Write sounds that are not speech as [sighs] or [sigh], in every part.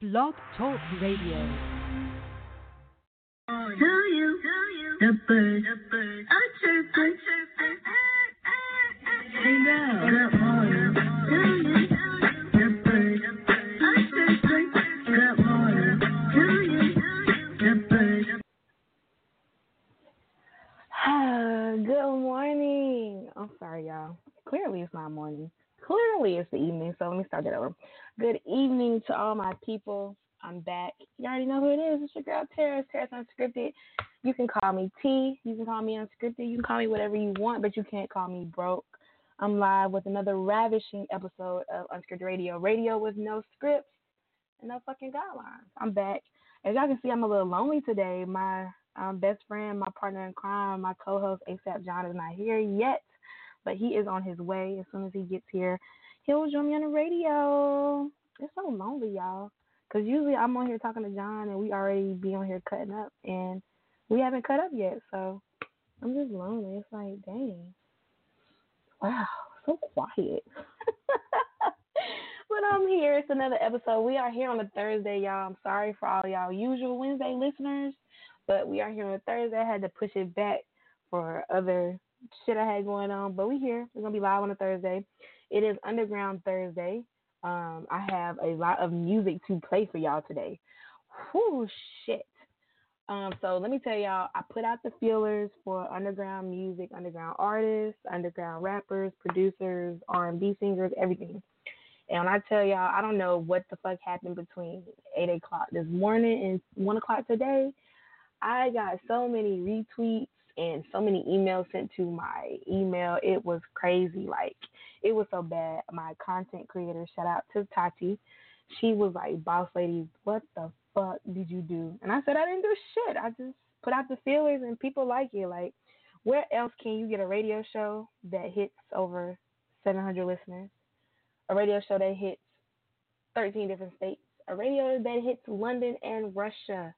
Blog Talk Radio. To you, the birds, are chirping. Hey now, good morning. To you, the birds, are chirping. Good morning. The birds. [sighs] Good morning. I'm sorry, y'all. Clearly, it's not morning. Clearly, it's the evening. So let me start that over. To all my people. I'm back. You already know who it is. It's your girl Taris. Taris Unscripted. You can call me T. You can call me Unscripted. You can call me whatever you want, but you can't call me broke. I'm live with another ravishing episode of Unscripted Radio. Radio with no scripts and no fucking guidelines. I'm back. As y'all can see, I'm a little lonely today. My um, best friend, my partner in crime, my co-host ASAP John is not here yet, but he is on his way. As soon as he gets here, he'll join me on the radio. It's so lonely, y'all. Cause usually I'm on here talking to John and we already be on here cutting up and we haven't cut up yet. So I'm just lonely. It's like, dang. Wow, so quiet. [laughs] but I'm here. It's another episode. We are here on a Thursday, y'all. I'm sorry for all y'all usual Wednesday listeners, but we are here on a Thursday. I had to push it back for other shit I had going on. But we here. We're gonna be live on a Thursday. It is Underground Thursday. Um, I have a lot of music to play for y'all today. Whoo shit. Um, so let me tell y'all, I put out the feelers for underground music, underground artists, underground rappers, producers, R and B singers, everything. And when I tell y'all, I don't know what the fuck happened between eight o'clock this morning and one o'clock today. I got so many retweets and so many emails sent to my email. It was crazy. Like it was so bad. My content creator, shout out to Tati. She was like, "Boss lady, what the fuck did you do?" And I said, "I didn't do shit. I just put out the feelers, and people like it. Like, where else can you get a radio show that hits over 700 listeners? A radio show that hits 13 different states. A radio that hits London and Russia,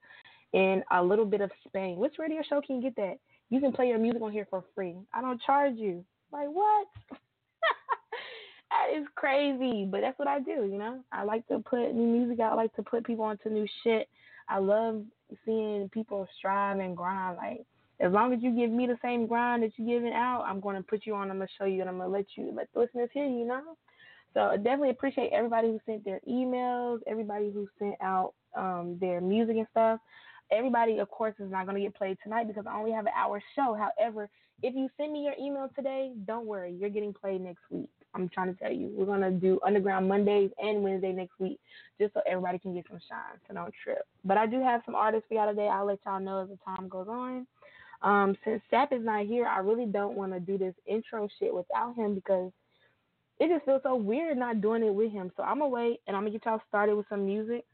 and a little bit of Spain. Which radio show can get that? You can play your music on here for free. I don't charge you. Like what? [laughs] that is crazy, but that's what I do, you know. I like to put new music out. I like to put people onto new shit. I love seeing people strive and grind. Like as long as you give me the same grind that you're giving out, I'm going to put you on. I'm to show you, and I'm going to let you let the listeners hear you. You know. So I definitely appreciate everybody who sent their emails, everybody who sent out um, their music and stuff everybody, of course, is not going to get played tonight because I only have an hour show. However, if you send me your email today, don't worry, you're getting played next week. I'm trying to tell you, we're going to do Underground Mondays and Wednesday next week just so everybody can get some shine, so don't trip. But I do have some artists for y'all today. I'll let y'all know as the time goes on. Um, since Sap is not here, I really don't want to do this intro shit without him because it just feels so weird not doing it with him. So I'm going to wait and I'm going to get y'all started with some music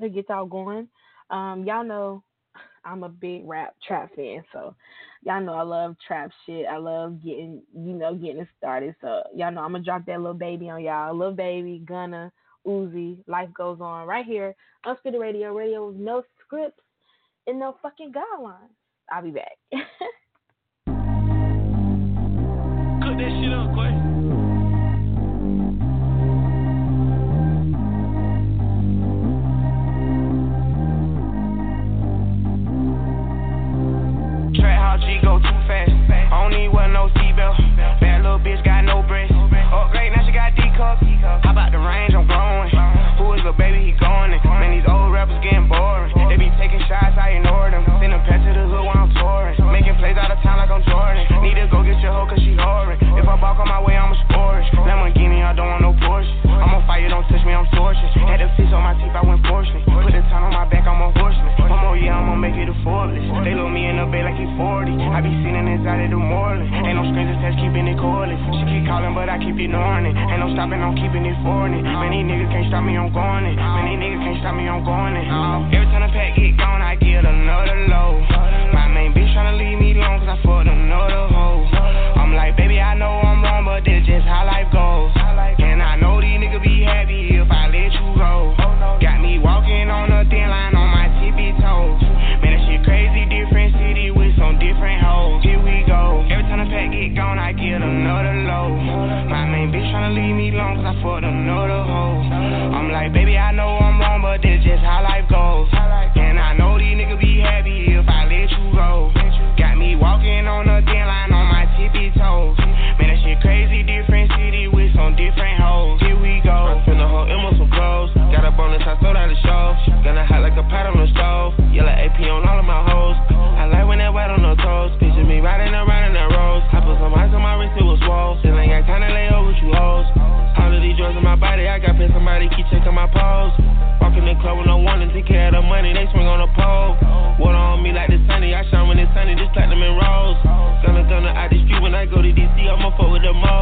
to get y'all going. Um, y'all know I'm a big rap trap fan, so y'all know I love trap shit. I love getting you know getting it started. So y'all know I'm gonna drop that Lil Baby on y'all. Lil Baby, Gunna, Uzi, life goes on right here. Unscripted radio, radio with no scripts and no fucking guidelines. I'll be back. [laughs] Cook that shit up, Quay. Don't need keep ignoring it. Ain't no stopping, I'm keeping it for it. Many niggas can't stop me, I'm going it. Many niggas can't stop me, I'm going it. Every time the pack get fuck with the mo.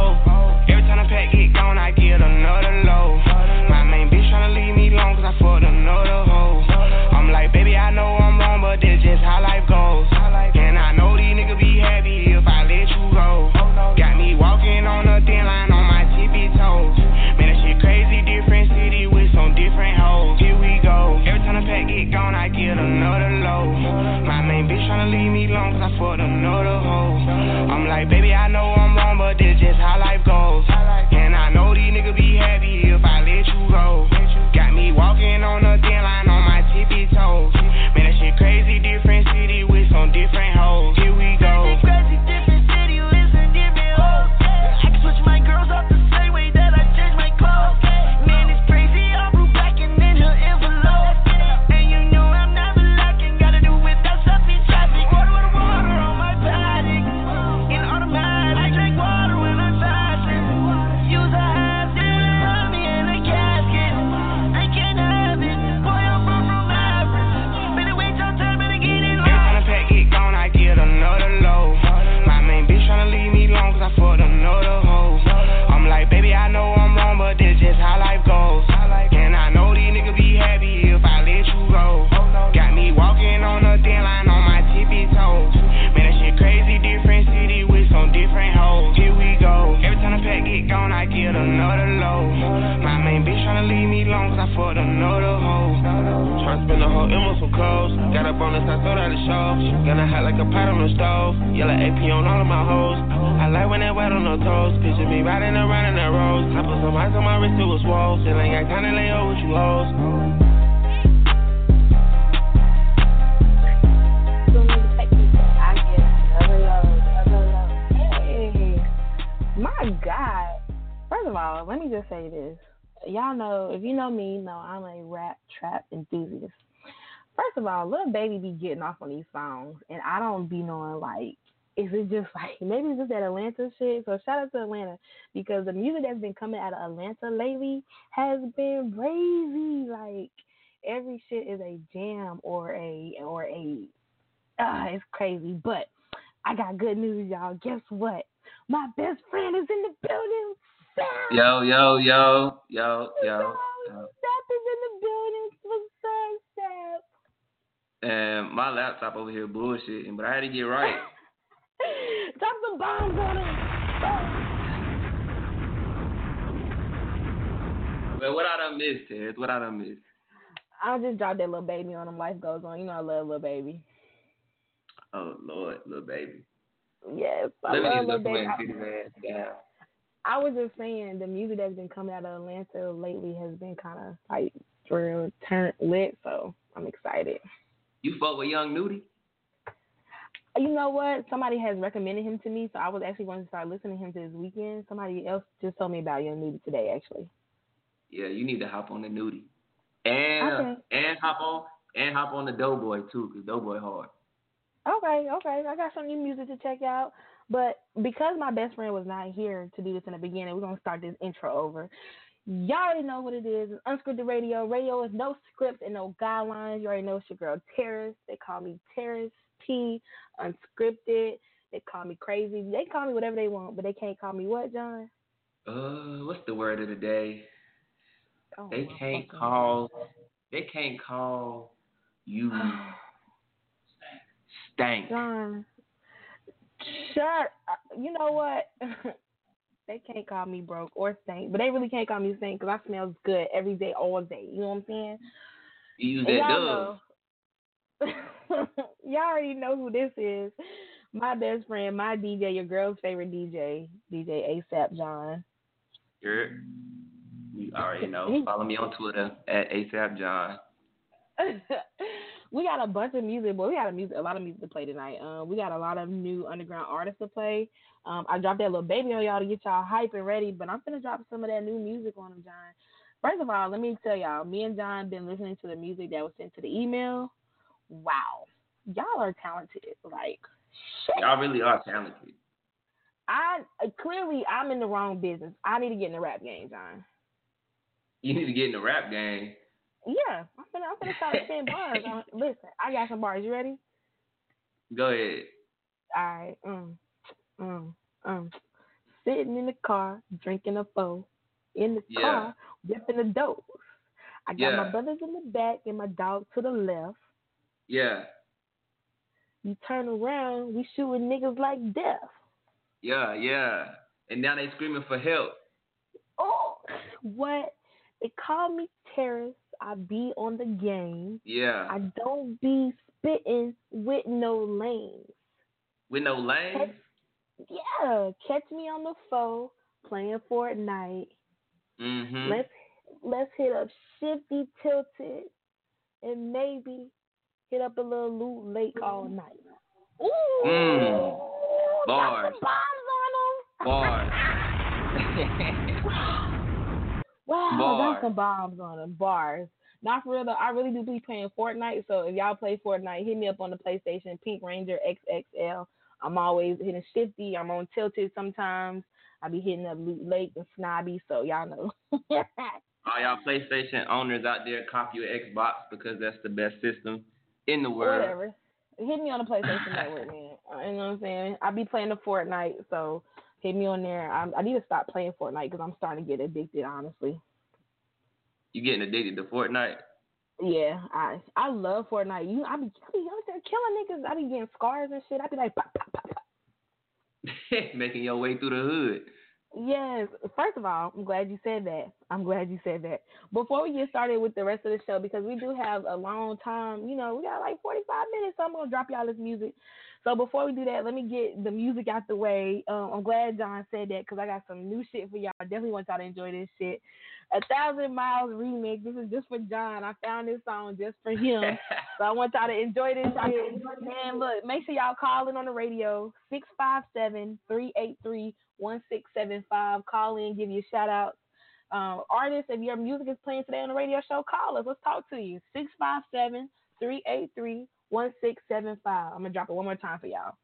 Just say this. Y'all know, if you know me, know I'm a rap trap enthusiast. First of all, Lil Baby be getting off on these songs, and I don't be knowing like, is it just [laughs] like maybe it's just that Atlanta shit? So shout out to Atlanta because the music that's been coming out of Atlanta lately has been crazy. Like every shit is a jam or a or a ah, it's crazy. But I got good news, y'all. Guess what? My best friend is in the building. Yo, yo, yo, yo, yo. Yo. Sap is in the building. What's up, Sap? And my laptop over here bullshitting, but I had to get right. [laughs] Drop some bombs on him. but what I done missed, Ted? What I done missed? I'll just drop that Lil Baby on him. Life goes on. You know I love Lil Baby. Oh Lord, Lil Baby. Yes, I Let me love just little look baby. away and sit his ass down. I was just saying the music that's been coming out of Atlanta lately has been kind of like real turn lit, so I'm excited. You fuck with Young Nudy? You know what? Somebody has recommended him to me, so I was actually going to start listening to him this weekend. Somebody else just told me about Young Nudy today, actually. Yeah, you need to hop on the Nudy. And Okay. and hop on and hop on the Doughboy too, cause Doughboy hard. Okay, okay. I got some new music to check out. But because my best friend was not here to do this in the beginning, we're gonna start this intro over. Y'all already know what it is. It's unscripted radio. Radio is no script and no guidelines. You already know it's your girl Taris. They call me Taris T. Unscripted. They call me crazy. They call me whatever they want, but they can't call me what, John? Uh, what's the word of the day? Oh, They can't call. They can't call you [sighs] stank. John, shut. up. You know what? [laughs] they can't call me broke or stink, but they really can't call me stink because I smell good every day, all day. You know what I'm saying? You use that y'all dove. know. [laughs] y'all already know who this is. My best friend, my DJ, your girl's favorite DJ, DJ ASAP John. You're, you already know. [laughs] Follow me on Twitter at ASAP John. [laughs] we got a bunch of music, but we got a music, a lot of music to play tonight. Um, we got a lot of new underground artists to play. Um, I dropped that Lil Baby on y'all to get y'all hype and ready, but I'm gonna drop some of that new music on them, John. First of all, let me tell y'all, me and John been listening to the music that was sent to the email. Wow, y'all are talented. Like, shit. Y'all really are talented. I clearly I'm in the wrong business. I need to get in the rap game, John. You need to get in the rap game. Yeah, I'm finna, I'm gonna start spinning bars. Uh, [laughs] listen, I got some bars. You ready? Go ahead. All right. Um, um, um. Sitting in the car, drinking a foe. In the Yeah. car, whipping the dope. I got my brothers in the back and my dog to the left. Yeah. You turn around, we shooting niggas like death. Yeah. Yeah. And now they screaming for help. Oh, what? They call me terrorist. I be on the game. Yeah. I don't be spitting with no lanes. With no lane. Yeah, catch me on the phone playing Fortnite. Mm-hmm. Let's let's hit up Shifty Tilted and maybe hit up a little loot lake all night. Ooh, Mm. got Bars. some bombs on 'em. Bars. [laughs] [laughs] Wow, Bars. got some bombs on them. Bars. Not for real though. I really do be playing Fortnite. So if y'all play Fortnite, hit me up on the PlayStation, Pink Ranger XXL. I'm always hitting Shifty. I'm on Tilted sometimes. I be hitting up Loot Lake and Snobby. So y'all know. [laughs] All y'all PlayStation owners out there, copy your Xbox because that's the best system in the world. Whatever. Hit me on the PlayStation Network, man. You know what I'm saying? I be playing the Fortnite, so hit me on there. I, I need to stop playing Fortnite because I'm starting to get addicted. Honestly. You getting addicted to Fortnite? Yeah, I I love Fortnite. You, I be, I be out there killing niggas. I be getting scars and shit. I be like, pop, pop, pop, pop. [laughs] Making your way through the hood. yes. First of all, I'm glad you said that. I'm glad you said that. Before we get started with the rest of the show, because we do have a long time, you know, we got like 45 minutes, so I'm gonna drop y'all this music. So before we do that, let me get the music out the way. Um, I'm glad John said that because I got some new shit for y'all. I definitely want y'all to enjoy this shit. A Thousand Miles remix. This is just for John. I found this song just for him. [laughs] So I want y'all to enjoy this shit. Man, look, make sure y'all call in on the radio, 657-383-1675. Call in, give you a shout out. Um, artists, if your music is playing today on the radio show, call us. Let's talk to you. 657-383-1675. I'm going to drop it one more time for y'all.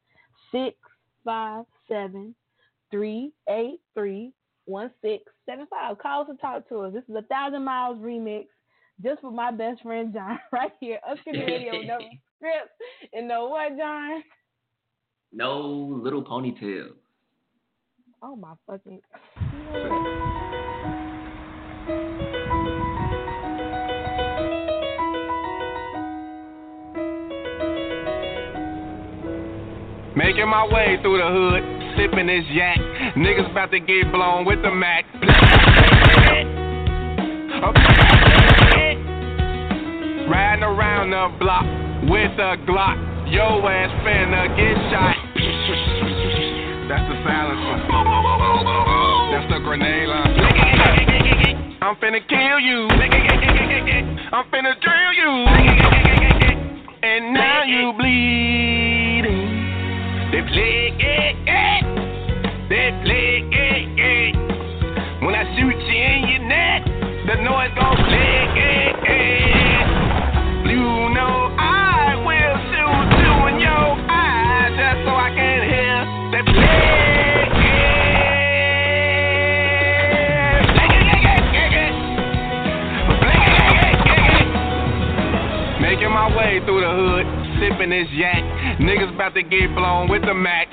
657-383-1675. Call us and talk to us. This is a Thousand Miles remix just for my best friend John [laughs] right here. Unscripted Radio, no [laughs] script. And know what, John? no little ponytail. Oh my fucking. [laughs] Making my way through the hood, sipping this yak. Niggas about to get blown with the Mac. Riding around the block with a Glock. Yo ass finna get shot. That's the silencer. That's the grenade line. I'm finna kill you. I'm finna drill you. Sipping this yak. Niggas about to get blown with the Mac.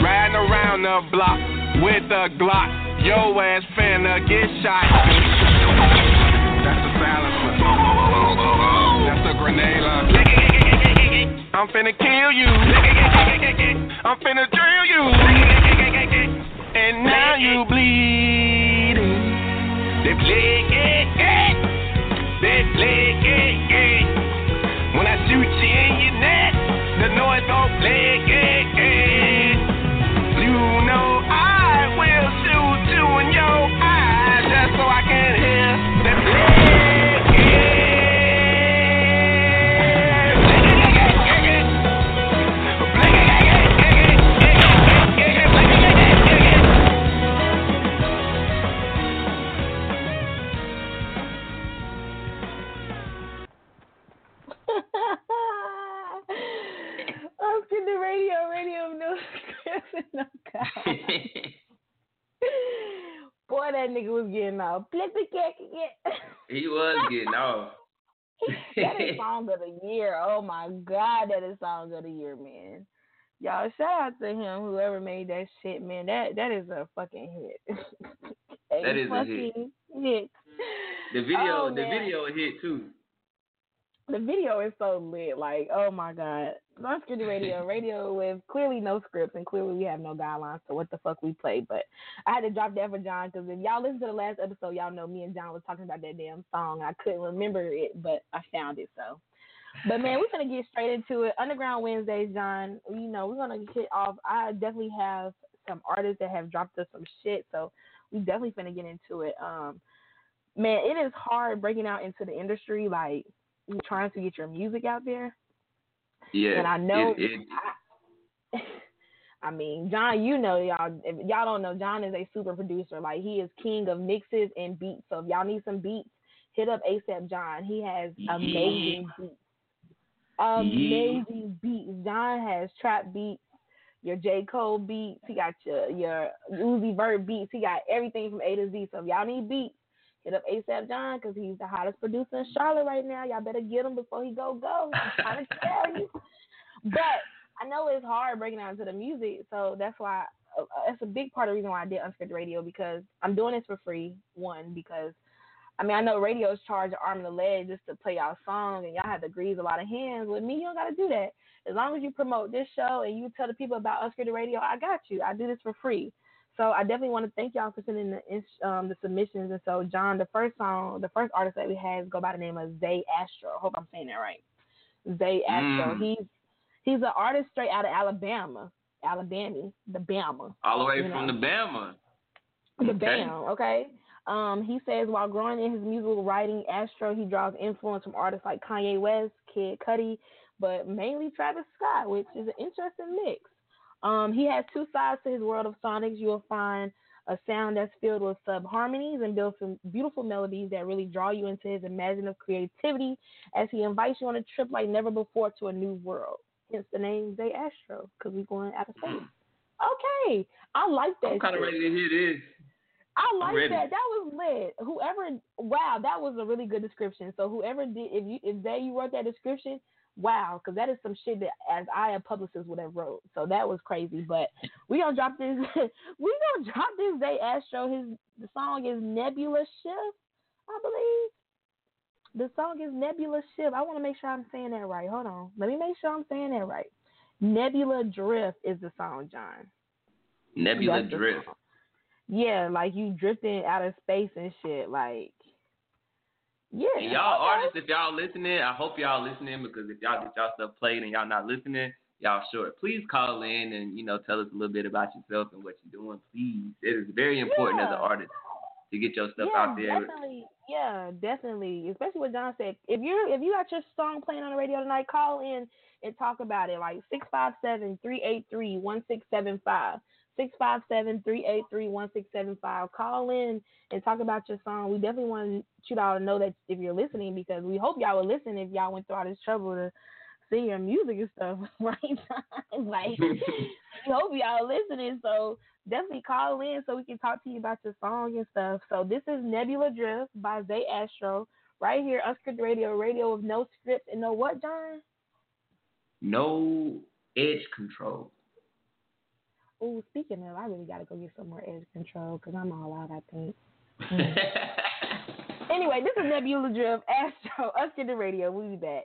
Riding around the block with a Glock. Yo ass finna get shot. That's the silencer. That's the grenade. I'm finna kill you. I'm finna drill you. And now you bleeding. They play, eh, He was getting off. [laughs] that is song of the year. Oh my god, that is song of the year, man. Y'all shout out to him, whoever made that shit, man. That that is a fucking hit. [laughs] That is a hit. fucking hit. The video, Oh, the man. video hit too. The video is so lit. Like, oh my god. Unscripted radio, [laughs] radio with clearly no scripts and clearly we have no guidelines to what the fuck we play. But I had to drop that for John because if y'all listen to the last episode, y'all know me and John was talking about that damn song. I couldn't remember it, but I found it. So, but man, we're gonna get straight into it. Underground Wednesdays, John. You know, we're gonna hit off. I definitely have some artists that have dropped us some shit, so we definitely finna get into it. Um, man, it is hard breaking out into the industry, like trying to get your music out there. Yeah. And I know, it, it, I, [laughs] I mean, John, you know, y'all. If y'all don't know, John is a super producer. Like he is king of mixes and beats. So if y'all need some beats, hit up ASAP John. He has amazing beats. Amazing beats. John has trap beats, your J Cole beats. He got your your Uzi Vert beats. He got everything from A to Z. So if y'all need beats, hit up ASAP John because he's the hottest producer in Charlotte right now. Y'all better get him before he go go. I'm trying to [laughs] tell you. But I know it's hard breaking out into the music, so that's why uh, that's a big part of the reason why I did unscripted radio because I'm doing this for free. One because I mean I know radios charge an arm and a leg just to play y'all song, and y'all have to grease a lot of hands. With me, you don't got to do that. As long as you promote this show and you tell the people about unscripted radio, I got you. I do this for free. So I definitely want to thank y'all for sending the um, the submissions. And so John, the first song, the first artist that we had go by the name of Zay Astro. I hope I'm saying that right. Zay Astro. Mm. He's he's an artist straight out of Alabama, Alabama, the Bama, all the way you from know. the Bama. the Okay. Bam. Okay. Um, he says while growing in his musical writing, Astro, he draws influence from artists like Kanye West, Kid Cudi, but mainly Travis Scott, which is an interesting mix. Um, he has two sides to his world of sonics. You will find a sound that's filled with sub harmonies and builds some beautiful melodies that really draw you into his imaginative creativity as he invites you on a trip like never before to a new world. Hence the name Zay Astro, because we're going out of space. Okay, I like that. I'm kind of ready to hear this. I like that. That was lit. Whoever, wow, that was a really good description. So whoever did, if you, if they you wrote that description, wow, because that is some shit that as I a publicist would have wrote. So that was crazy. But we gonna drop this. [laughs] we gonna drop this Zay Astro. His the song is Nebula Shift, I believe. The song is Nebula Shift. I want to make sure I'm saying that right. Hold on. Let me make sure I'm saying that right. Nebula Drift is the song, John. Nebula Drift. song. Yeah, like you drifting out of space and shit. Like, yeah. And y'all okay. artists, if y'all listening, I hope y'all listening because if y'all get y'all stuff played and y'all not listening, y'all short. Please call in and you know tell us a little bit about yourself and what you're doing. Please, it is very important as an artist to get your stuff yeah, out there. definitely. Yeah, definitely. Especially what John said. If you're if you got your song playing on the radio tonight, call in and talk about it. Like six five seven three eight three one six seven five. Six five seven three eight three one six seven five. Call in and talk about your song. We definitely want you all to know that if you're listening because we hope y'all will listen if y'all went through all this trouble to sing your music and stuff [laughs] right now. [laughs] like [laughs] we hope y'all are listening. So definitely call in so we can talk to you about your song and stuff. So this is Nebula Drift by Zay Astro right here, Unscripted Radio, radio with no script and no what, John? No edge control. Oh, speaking of, I really gotta go get some more edge control because I'm all out. I think. Mm. [laughs] Anyway, this is Nebula Drift, Astro, Us in the Radio. We'll be back.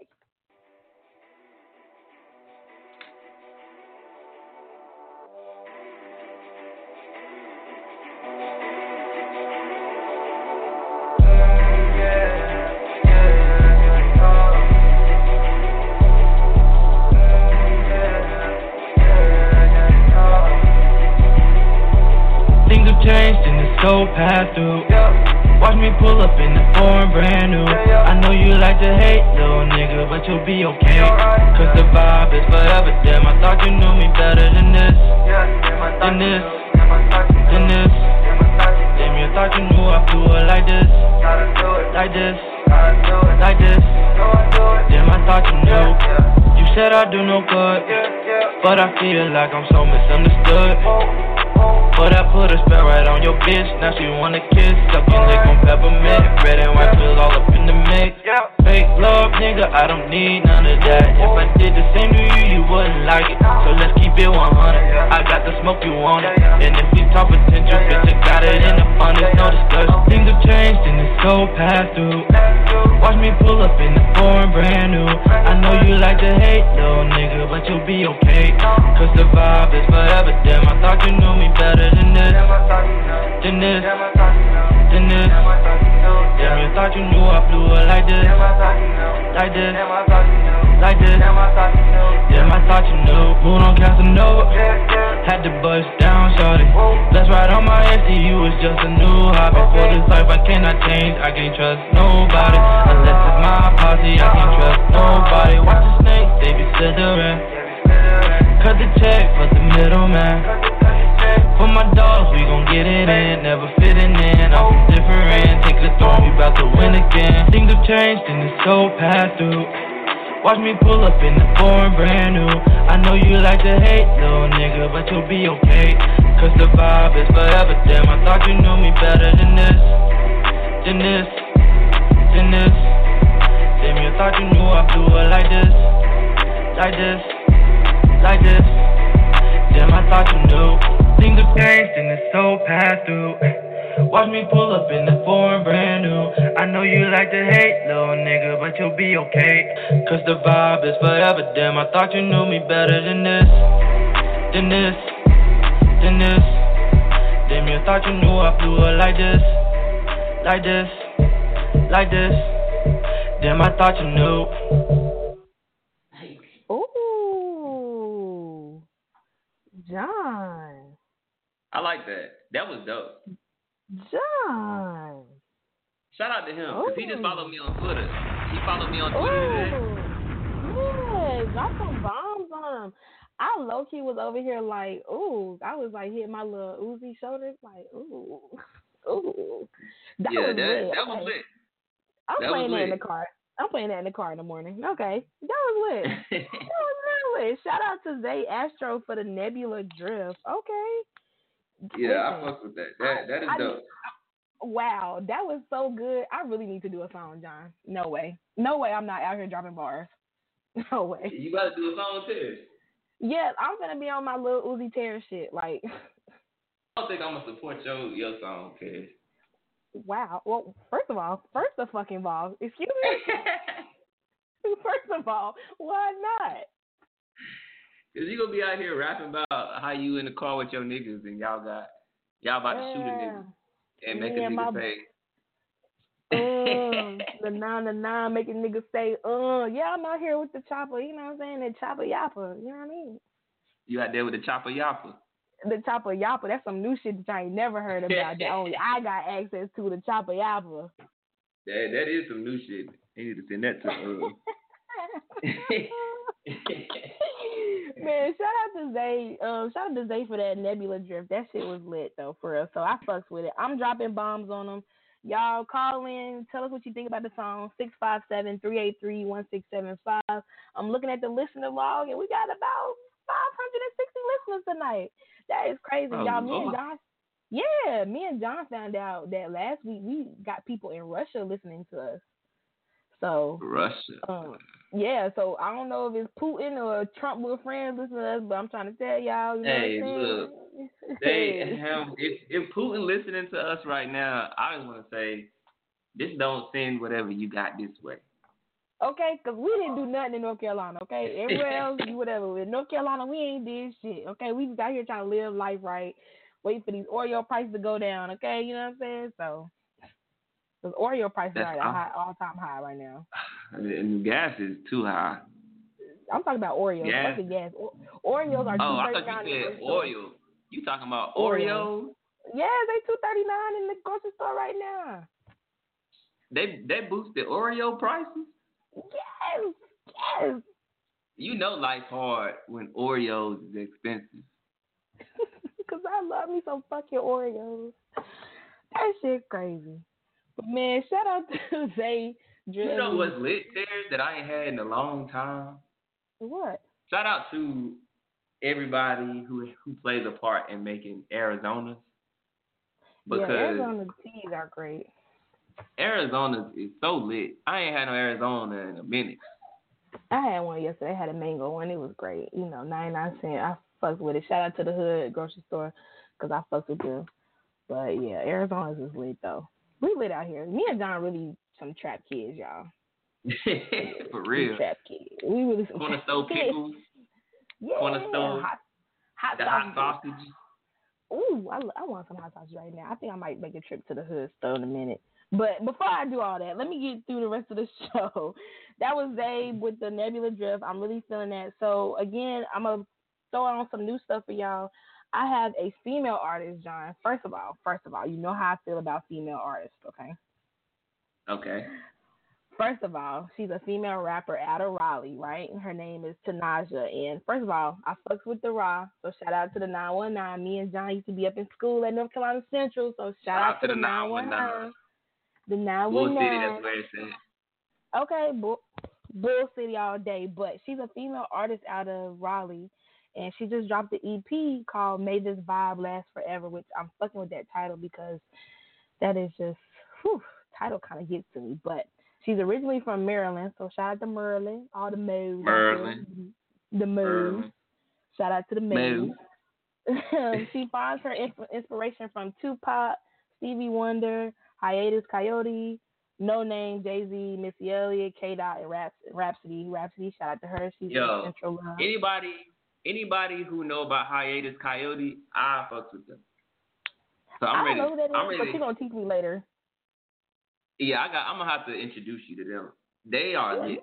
So passed through. Watch me pull up in the foreign brand new. I know you like to hate, little nigga, but you'll be okay. Cause the vibe is forever. Damn, I thought you knew me better than this. Than this. Than this. Damn, you thought you knew I'd do it like this. Like this. Like this. Damn, I thought you knew. You said I do no good. But I feel like I'm so misunderstood. But I put a spell right on your bitch. Now she wanna kiss. Suck your lick on peppermint. Red and white pills all up in the mix. Fake love, nigga, I don't need none of that. If I did the same to you, you wouldn't like it. So let's keep it 100. I got the smoke you want it. And if we talk potential, bitch, I got it in abundance, no discussion. Things have changed and it's so past due. Watch me pull up in the foreign brand new. I know you like to hate, little nigga, but you'll be okay. Cause the vibe is forever. Damn, I thought you knew me better than this. Than this. Than this. Damn, you thought you knew I blew it like this. Like this. Like this. Damn, I thought you knew. Moon on Casanova. Had to bust down, shorty. That's right on my SCU, it's just a new hobby. For this life, I cannot change, I can't trust nobody. Unless it's my posse, I can't trust nobody. Watch the snake, they be slithering. Cut the check for the middleman. For my dogs, we gon' get it in. Never fitting in, I'm oh. different. Take the throne, we bout to win again. Things have changed and it's so past due. Watch me pull up in the foreign brand new. I know you like to hate, little nigga, but you'll be okay. Cause the vibe is forever. Damn, I thought you knew me better than this. Than this. Than this. Damn, you thought you knew I blew it like this. Like this. Like this. Damn, I thought you knew. Things have changed and it's so past due. Watch me pull up in the foreign brand new. I know you like to hate, little nigga, but you'll be okay. Cause the vibe is forever. Damn, I thought you knew me better than this. Than this. Than this. Damn, you thought you knew I blew it like this. Like this. Like this. Damn, I thought you knew. Ooh, John, I like that. That was dope. John. Shout out to him because he just followed me on Twitter. He followed me on oh, Twitter today. Ooh, yeah, drop some bombs on him. I low key was over here like, ooh, I was like hitting my little Uzi shoulders, like, ooh, ooh. That yeah, was that lit. that was lit. I'm that playing that in the car. I'm playing that in the car in the morning. Okay, that was lit. [laughs] that was real lit. Shout out to Zay Astro for the Nebula Drift. Okay. Yeah, I Listen, fuck with that. That that is I- dope. Wow, that was so good. I really need to do a song, John. No way. No way I'm not out here dropping bars. [laughs] No way. You gotta do a song too. Yeah, I'm gonna be on my little Uzi Terror shit. Like, [laughs] I don't think I'm gonna support your your song, cause wow. Well, first of all, first of fucking all, excuse me. [laughs] first of all, why not? Cause you gonna be out here rapping about how you in the car with your niggas and y'all got y'all about to shoot a nigga and make Yeah, a my- nigga say. Uh, [laughs] the nine to nine making niggas say, uh, yeah, I'm out here with the chopper, you know what I'm saying? The chopper yapper, you know what I mean? You out there with the chopper yapper. The chopper yapper, that's some new shit that I ain't never heard about. that only I got access to the chopper yapper. That that is some new shit. They need to send that to uh, [laughs] [laughs] Man, shout out to Zay. Um, shout out to Zay for that Nebula drift. That shit was lit though, for real. So I fucks with it. I'm dropping bombs on them. Y'all call in, tell us what you think about the song. 657-383-1675. I'm looking at the listener log and we got about 560 listeners tonight. That is crazy, Oh, y'all. Me and John, yeah, me and John found out that last week we got people in Russia listening to us. So Russia. um, yeah, so I don't know if it's Putin or Trump with friends listening to us, but I'm trying to tell y'all. You know Hey, what I'm saying? [laughs] They have if if Putin listening to us right now, I just want to say, just don't send whatever you got this way. okay, because we didn't do nothing in North Carolina. Okay, everywhere [laughs] else, you whatever. In North Carolina, we ain't did shit. Okay, we just out here trying to live life right, wait for these Oreo prices to go down. Okay, you know what I'm saying? So, because Oreo prices That's are at a all. high all time high right now. And gas is too high. I'm talking about Oreos. Fuck the gas. Oreos are Oh, I thought you said oil. You talking about Oreo. Oreo? Yeah, they two thirty nine in the grocery store right now. They they boosted Oreo prices. Yes, yes. You know life's hard when Oreos is expensive. [laughs] Cause I love me some fucking Oreos. That shit crazy. But man, shout out [laughs] to Zay Drill. You know what's lit there that I ain't had in a long time? What? Shout out to everybody who who plays a part in making Arizona's because yeah, Arizona teas are great. Arizona is so lit. I ain't had no Arizona in a minute. I had one yesterday. I had a mango one. It was great. You know, 99 cent. I fucked with it. Shout out to the hood grocery store because I fucked with them. But yeah, Arizona's is lit though. We lit out here. Me and John really some trap kids, y'all. [laughs] For We real. trap kids. We really some Corner trap store kids. pickles, [laughs] Yeah, corner store, hot, hot the hot sausage. Ooh, I, I want some hot sauce right now. I think I might make a trip to the hood store in a minute. But before I do all that, let me get through the rest of the [laughs] show. That was Zabe with the Nebula Drift. I'm really feeling that. So again, I'm gonna throw on some new stuff for y'all. I have a female artist, John. First of all, first of all, you know how I feel about female artists, okay? Okay. First of all, she's a female rapper out of Raleigh, right? Her name is Tanaja. And first of all, I fucks with the Raw. So shout out to the 919. Me and John used to be up in school at North Carolina Central. So shout, out, to the 919. The 919. Bull City, 919. that's where it's at. Okay, Bull, Bull City all day. But she's a female artist out of Raleigh. And she just dropped the EP called May This Vibe Last Forever, which I'm fucking with that title because that is just, whew, title kind of gets to me. But she's originally from Maryland. So shout out to Maryland, all the moves. Maryland. The moves. Shout out to the Moves. [laughs] she finds her inspiration from Tupac, Stevie Wonder, Hiatus Kaiyote, No Name, Jay Z, Missy Elliott, K Dot, and Raps- Rapsody. Rapsody, shout out to her. She's Yo, Central Love. Anybody, anybody who know about Hiatus Kaiyote, I fucks with them. So I'm I ready. don't know who that is, I'm but ready. she's gonna teach me later. Yeah, I got. I'm gonna have to introduce you to them. They are Yeah, you-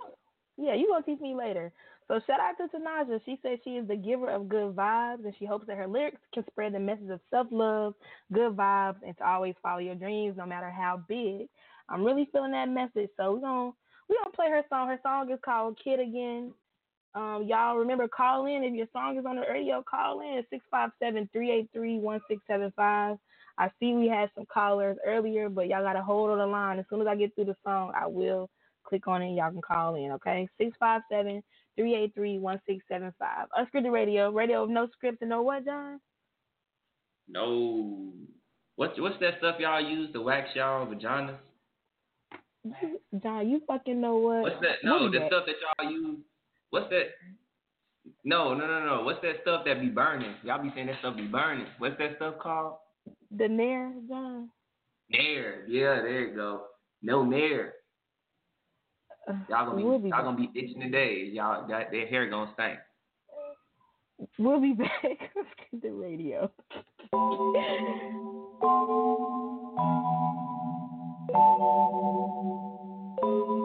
Yeah, you gonna teach me later. So shout out to Tanaja. She says she is the giver of good vibes, and she hopes that her lyrics can spread the message of self love, good vibes, and to always follow your dreams, no matter how big. I'm really feeling that message. So we're gonna we gonna play her song. Her song is called Kid Again. Um, y'all remember call in if your song is on the radio. Call in six five seven three eight three one six seven five. I see we had some callers earlier, but y'all gotta hold on the line. As soon as I get through the song, I will click on it y'all can call in, okay? 657 383 1675. Unscripted radio, radio of no script and no what, John? No. What's what's that stuff y'all use to wax y'all vaginas? [laughs] John, you fucking know what? What's that? No, is the that? stuff that y'all use. What's that? No, no, no, no. What's that stuff that be burning? Y'all be saying that stuff be burning. What's that stuff called? The Nair, John? Nair. Yeah, there you go. No Nair. Uh, Y'all gonna be, we'll be y'all back. gonna be itching today. Y'all that their hair gonna stink. We'll be back. [laughs] the radio. [laughs]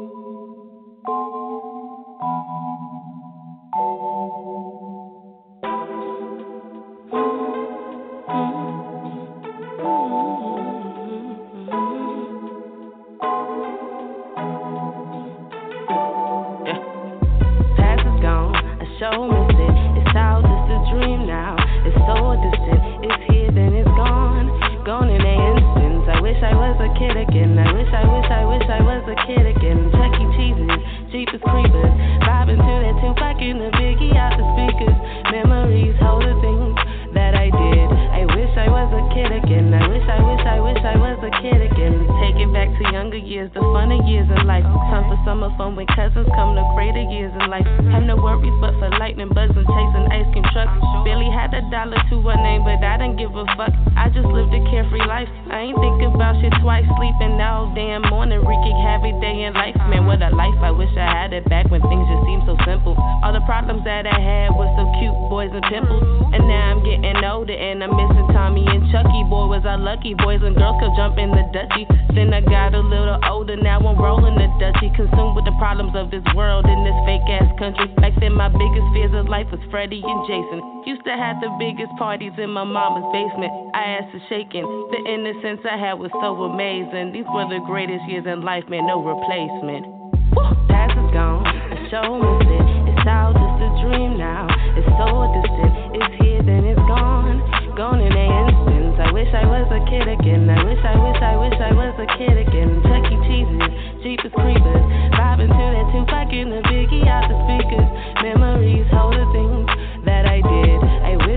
kid again. I wish, I wish, I wish I was a kid again. Chuck E. Cheese's, cheapest creepers. Vibing to that Tupac and the Biggie out the speakers. Memories hold the things that I did. I wish I was a kid again. I wish, I wish, I wish I was a kid again. Take it back to younger years, the funner years in life. Time for summer fun when cousins come to greater years in life. Have no worries but for lightning buzzing, chasing ice cream trucks. Barely had a dollar to a name, but I didn't give a fuck. I just lived a carefree life. I ain't think about shit twice, sleeping all damn morning, wreaking havoc day in life. Man, what a life. I wish I had it back when things just seemed so simple. All the problems that I had were so cute, boys and pimples. And now I'm getting older and I'm missing Tommy and Chucky. Boy, was I lucky. Boys and girls could jump in the Dutchie. Then I got a little older, now I'm rolling the Dutchie. Consumed with the problems of this world in this fake ass country. Back then, my biggest fears of life was Freddie and Jason. Used to have the biggest parties in my mama's basement. I asked to shaking. The innocence I had was so amazing. These were the greatest years in life, man, no replacement. Woo! Past is gone, I show miss it. It's all just a dream now. It's so distant. It's here, then it's gone. Gone in an instant. I wish I was a kid again. I wish, I wish, I wish I was a kid again. Chuck E. Cheese's, cheapest creepers. Vibing to that Tupac and the Biggie out the speakers. Memories hold the things that I did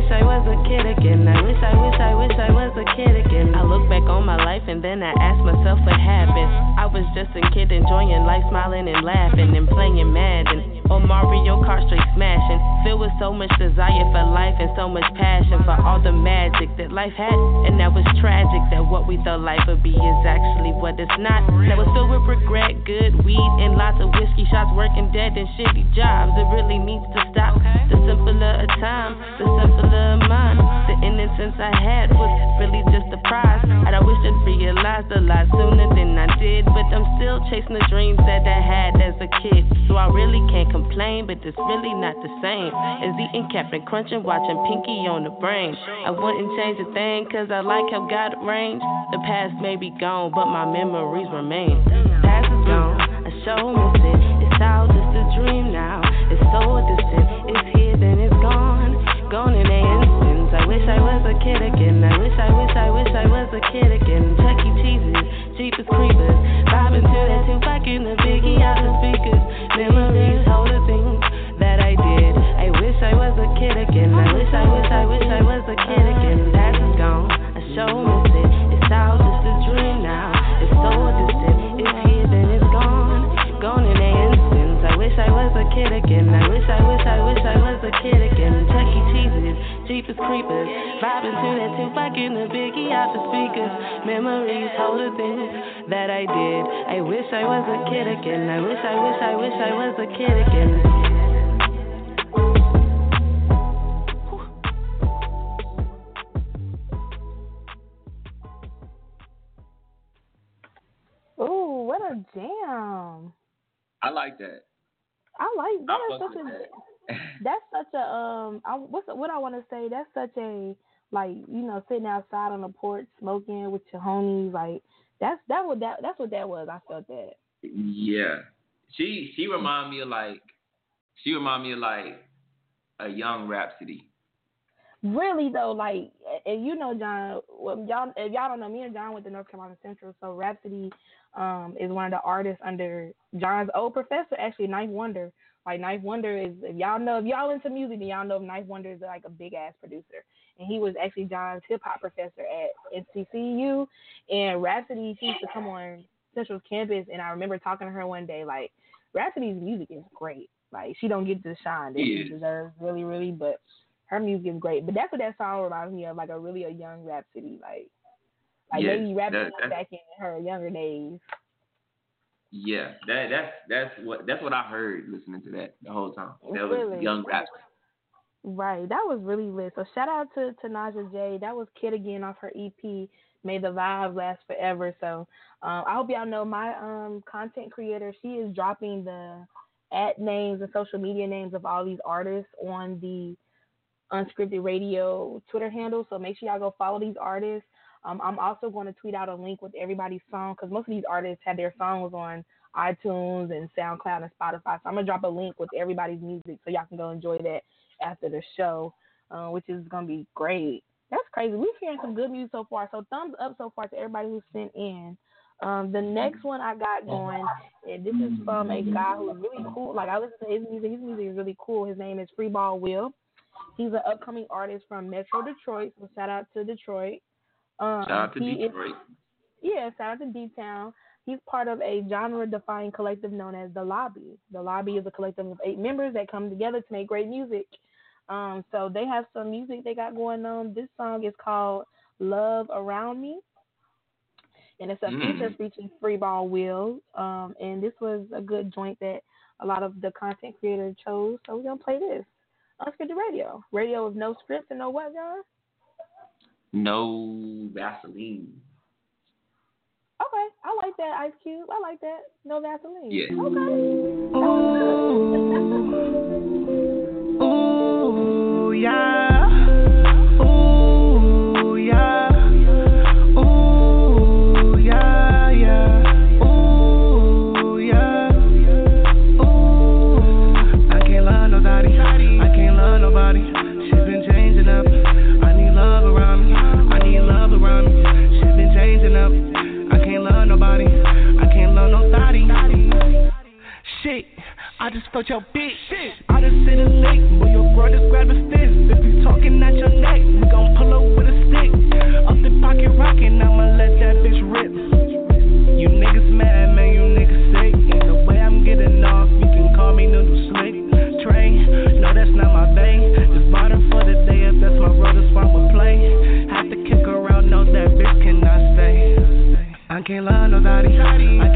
wish I was a kid again. I wish I wish I wish I was a kid again. I look back on my life and then I ask myself what happened. I was just a kid enjoying life, smiling and laughing and playing Madden or Mario Kart straight smashing. Filled with so much desire for life and so much passion for all the magic that life had. And that was tragic that what we thought life would be is actually what it's not. That was filled with regret, good weed, and lots of whiskey shots, working dead and shitty jobs. It really needs to stop. The simpler a time, the simpler the innocence I had was really just a prize. And I wish I'd realized a lot sooner than I did. But I'm still chasing the dreams that I had as a kid. So I really can't complain, but it's really not the same as eating Captain Crunch and watching Pinky on the brain. I wouldn't change a thing, cause I like how God arranged. The past may be gone, but my memories remain. Past is gone, I show miss it. It's all just a dream now. It's so distant, it's gone. In an instant. I wish I was a kid again. I wish, I wish, I wish I was a kid again. Chuck E. Cheese's, Jeepers Creepers. Vibing to that Tupac and the Biggie out the speakers. Memories hold the things that I did. I wish I was a kid again. I wish, I wish, I wish I was a kid again. That is gone. I show kid again. I wish, I wish, I wish I was a kid again. Chuck E. Cheese's, Jeepers Creepers. Vibing to that Tupac and the Biggie out the speakers. Memories hold the things that I did. I wish I was a kid again. I wish, I wish, I wish I was a kid again. Ooh, what a jam! I like that. I like that. I is such a [laughs] that's such a um. I, what's what I want to say? That's such a like you know sitting outside on the porch smoking with your homies. Like that's that what that that's what that was. I felt that. Yeah, she she remind me of like she remind me of like a young Rapsody. Really though, like and you know John, well, y'all if y'all don't know, me and John went to North Carolina Central, so Rapsody um is one of the artists under John's old professor, actually 9th Wonder. Like 9th Wonder is if y'all know if y'all into music, then y'all know if 9th Wonder is like a big ass producer. And he was actually John's hip hop professor at NCCU and Rapsody she used to come on Central's campus and I remember talking to her one day, like Rapsody's music is great. Like she don't get the shine that she deserves really, really, but her music is great. But that's what that song reminds me of, like a really a young Rapsody, like like Yeah, maybe Rapsody that- back in her younger days. Yeah, that that's that's what that's what I heard listening to that the whole time. That was Really? young Rapsody. Right, that was really lit. So shout out to to Naja J. That was Kid again off her EP. May the vibes last forever. So um, I hope y'all know my um content creator. She is dropping the at names and social media names of all these artists on the unscripted radio Twitter handle. So make sure y'all go follow these artists. Um, I'm also going to tweet out a link with everybody's song because most of these artists have their songs on iTunes and SoundCloud and Spotify. So I'm gonna drop a link with everybody's music so y'all can go enjoy that after the show, uh, which is gonna be great. That's crazy. We're hearing some good music so far. So thumbs up so far to everybody who sent in. Um, the next one I got going, and this is from a guy who's really cool. Like I listen to his music. His music is really cool. His name is Freeball Will. He's an upcoming artist from Metro Detroit. So shout out to Detroit. Um, Shout out to he is- yeah, shout out to D Town. He's part of a genre defining collective known as The Lobby. The Lobby is a collective of eight members that come together to make great music. Um, so they have some music they got going on. This song is called Love Around Me. And it's a Mm. feature featuring Freeball Will. Um, and this was a good joint that a lot of the content creators chose. So we're gonna play this. Unscripted radio. Radio with no scripts and no what, John? No Vaseline. Okay, I like that, Ice Cube. I like that. No Vaseline. Yeah. Ooh, yeah. I just felt your bitch. Shit. I just seen a lick, but your girl just grabbed a fist. If you talking at your neck, we gon' pull up with a stick. Up the pocket rockin', I'ma let that bitch rip. You niggas mad, man, you niggas sick. The way I'm getting off, you can call me Noodle Slick. Trey, no, that's not my bay. Just bought her for the day, if that's my brother's that's why we play. Have to kick around, no, that bitch cannot stay. I can't lie, nobody. I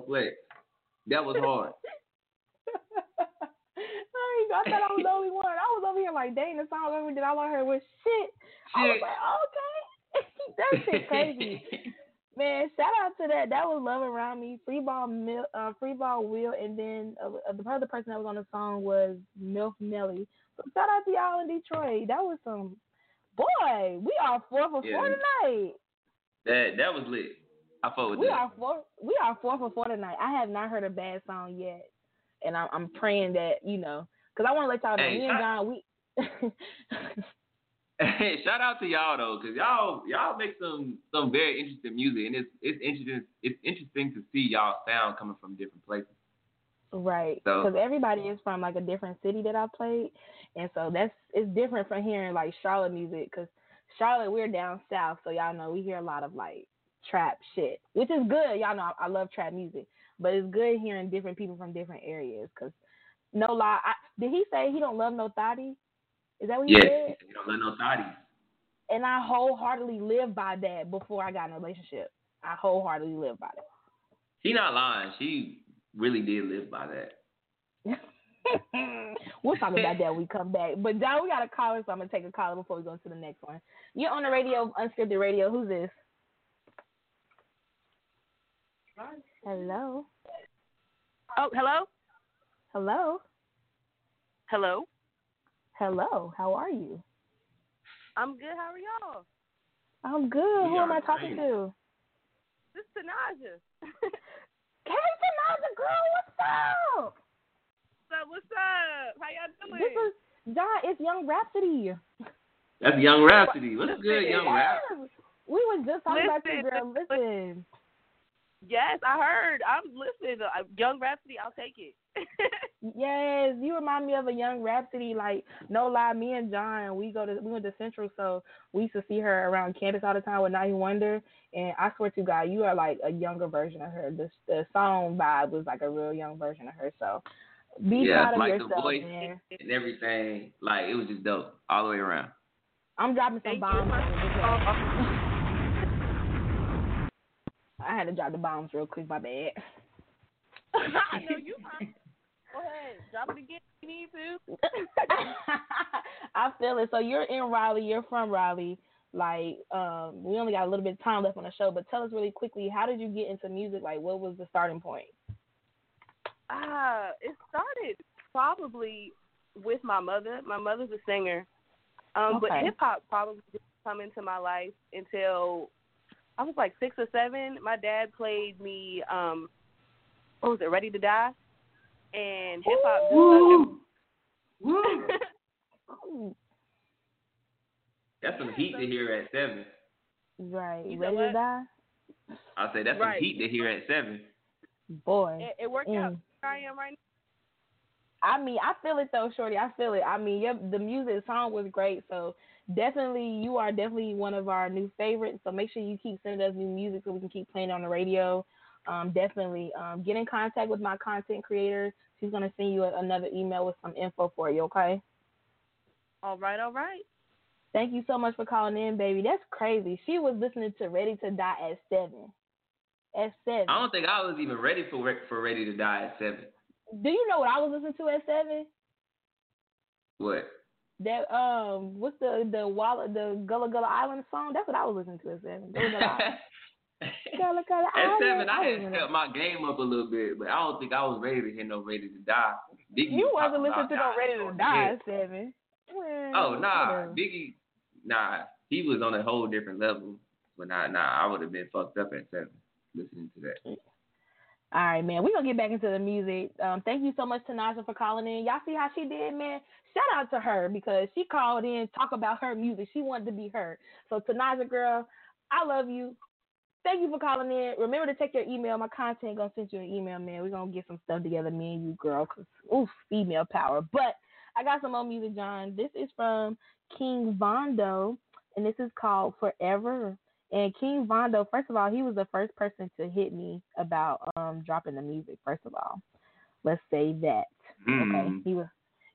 gonna, I ain't even gonna flex. That was hard. [laughs] I, thought I was the only one. I was over here like, dang, the song over that all I heard was shit. I was like, okay. [laughs] that shit crazy. [laughs] Man, shout out to that. That was Love Around Me. Free Ball, Mil, uh, Free Ball Will, and then uh, uh, the other person that was on the song was Milf Melly. So shout out to y'all in Detroit. That was some boy. We are four for Yeah. four tonight. That that was lit. I fuck with We that. are four. We are four for four tonight. I have not heard a bad song yet, and I'm I'm praying that you know, cause I want to let y'all know. Hey, me and shout- John, we. [laughs] Hey, shout out to y'all though, cause y'all y'all make some some very interesting music, and it's it's interesting it's interesting to see y'all sound coming from different places. Right, So- because everybody is from like a different city that I played, and so that's it's different from hearing like Charlotte music. Because Charlotte, we're down south, so y'all know we hear a lot of like trap shit, which is good. Y'all know I, I love trap music, but it's good hearing different people from different areas. Because no lie, I, did he say he don't love no thotty? Is that what he said? you don't love no thotties. And I wholeheartedly lived by that before I got in a relationship. I wholeheartedly lived by that. She not lying. She really did live by that. [laughs] we'll talk about that when we come back. But John, we got a caller, so I'm gonna take a caller before we go to the next one. You're on the radio, unscripted radio. Who's this? Hello. Oh, hello? Hello. Hello? Hello. How are you? I'm good. How are y'all? I'm good. We Who am I talking great. to? This is Tanaja. [laughs] Hey, Tanaja, girl, what's up? What's up? What's up? How y'all doing? This is John. It's Young Rapsody. That's Young Rapsody. What's good, Young Rap? [laughs] Yes. We was just talking about you, Listen, girl. Listen. Yes, I heard. I'm listening. Uh, Young Rapsody, I'll take it. [laughs] Yes, you remind me of a young Rapsody. Like, no lie, me and John, we go to we went to Central, so we used to see her around campus all the time with 9th Wonder. And I swear to God, you are like a younger version of her. The the song vibe was like a real young version of her. So be yeah, proud of like the voice man. and everything. Like it was just dope all the way around. I'm dropping some Thank bombs. I had to drop the bombs real quick. My bad. I know you. fine. Go ahead. Drop it again if you need to. [laughs] I feel it. So you're in Raleigh. You're from Raleigh. Like, um, we only got a little bit of time left on the show, but tell us really quickly, how did you get into music? Like, what was the starting point? Ah, it started probably with my mother. My mother's a singer. Um, but hip hop probably didn't come into my life until I was like six or seven. My dad played me um what was it, Ready to Die? And hip hop just Woo! Woo! Ooh, [laughs] That's some heat to hear at seven. right. You Ready to die? I say that's Right. some heat to hear at seven. Boy. it, it worked out. Mm. Here I am right now. I mean, I feel it though, Shorty. I feel it. I mean, your, the music the song was great. So definitely, you are definitely one of our new favorites. So make sure you keep sending us new music so we can keep playing it on the radio. Um, definitely um, get in contact with my content creator. She's gonna send you a, another email with some info for you. Okay. All right, all right. Thank you so much for calling in, baby. That's crazy. She was listening to Ready to Die at seven. At seven. I don't think I was even ready for for Ready to Die at seven. Do you know what I was listening to at seven? What? That um, what's the the Walla the Gullah Gullah Island song? That's what I was listening to at seven. Gullah Gullah Island. [laughs] Gullah Gullah At seven, I had stepped my game up a little bit, but I don't think I was ready to hear no Ready to Die. Biggie You was wasn't listening to no Ready to Die at seven. Well, Oh nah. Biggie, nah, he was on a whole different level. But nah, nah, I would have been fucked up at seven listening to that. All right, man. We're gonna get back into the music. Um, thank you so much to Naja for calling in. Y'all see how she did, man? Shout out to her because she called in, talk about her music. She wanted to be heard. So Tanaja girl, I love you. Thank you for calling in. Remember to check your email. My content gonna send you an email, man. We're gonna get some stuff together, me and you, girl. Cause oof, female power. But I got some more music, John. This is from King Vondo, and this is called Forever. And King Vondo, first of all, he was the first person to hit me about um dropping the music. First of all, let's say that. Okay, Mm. he was,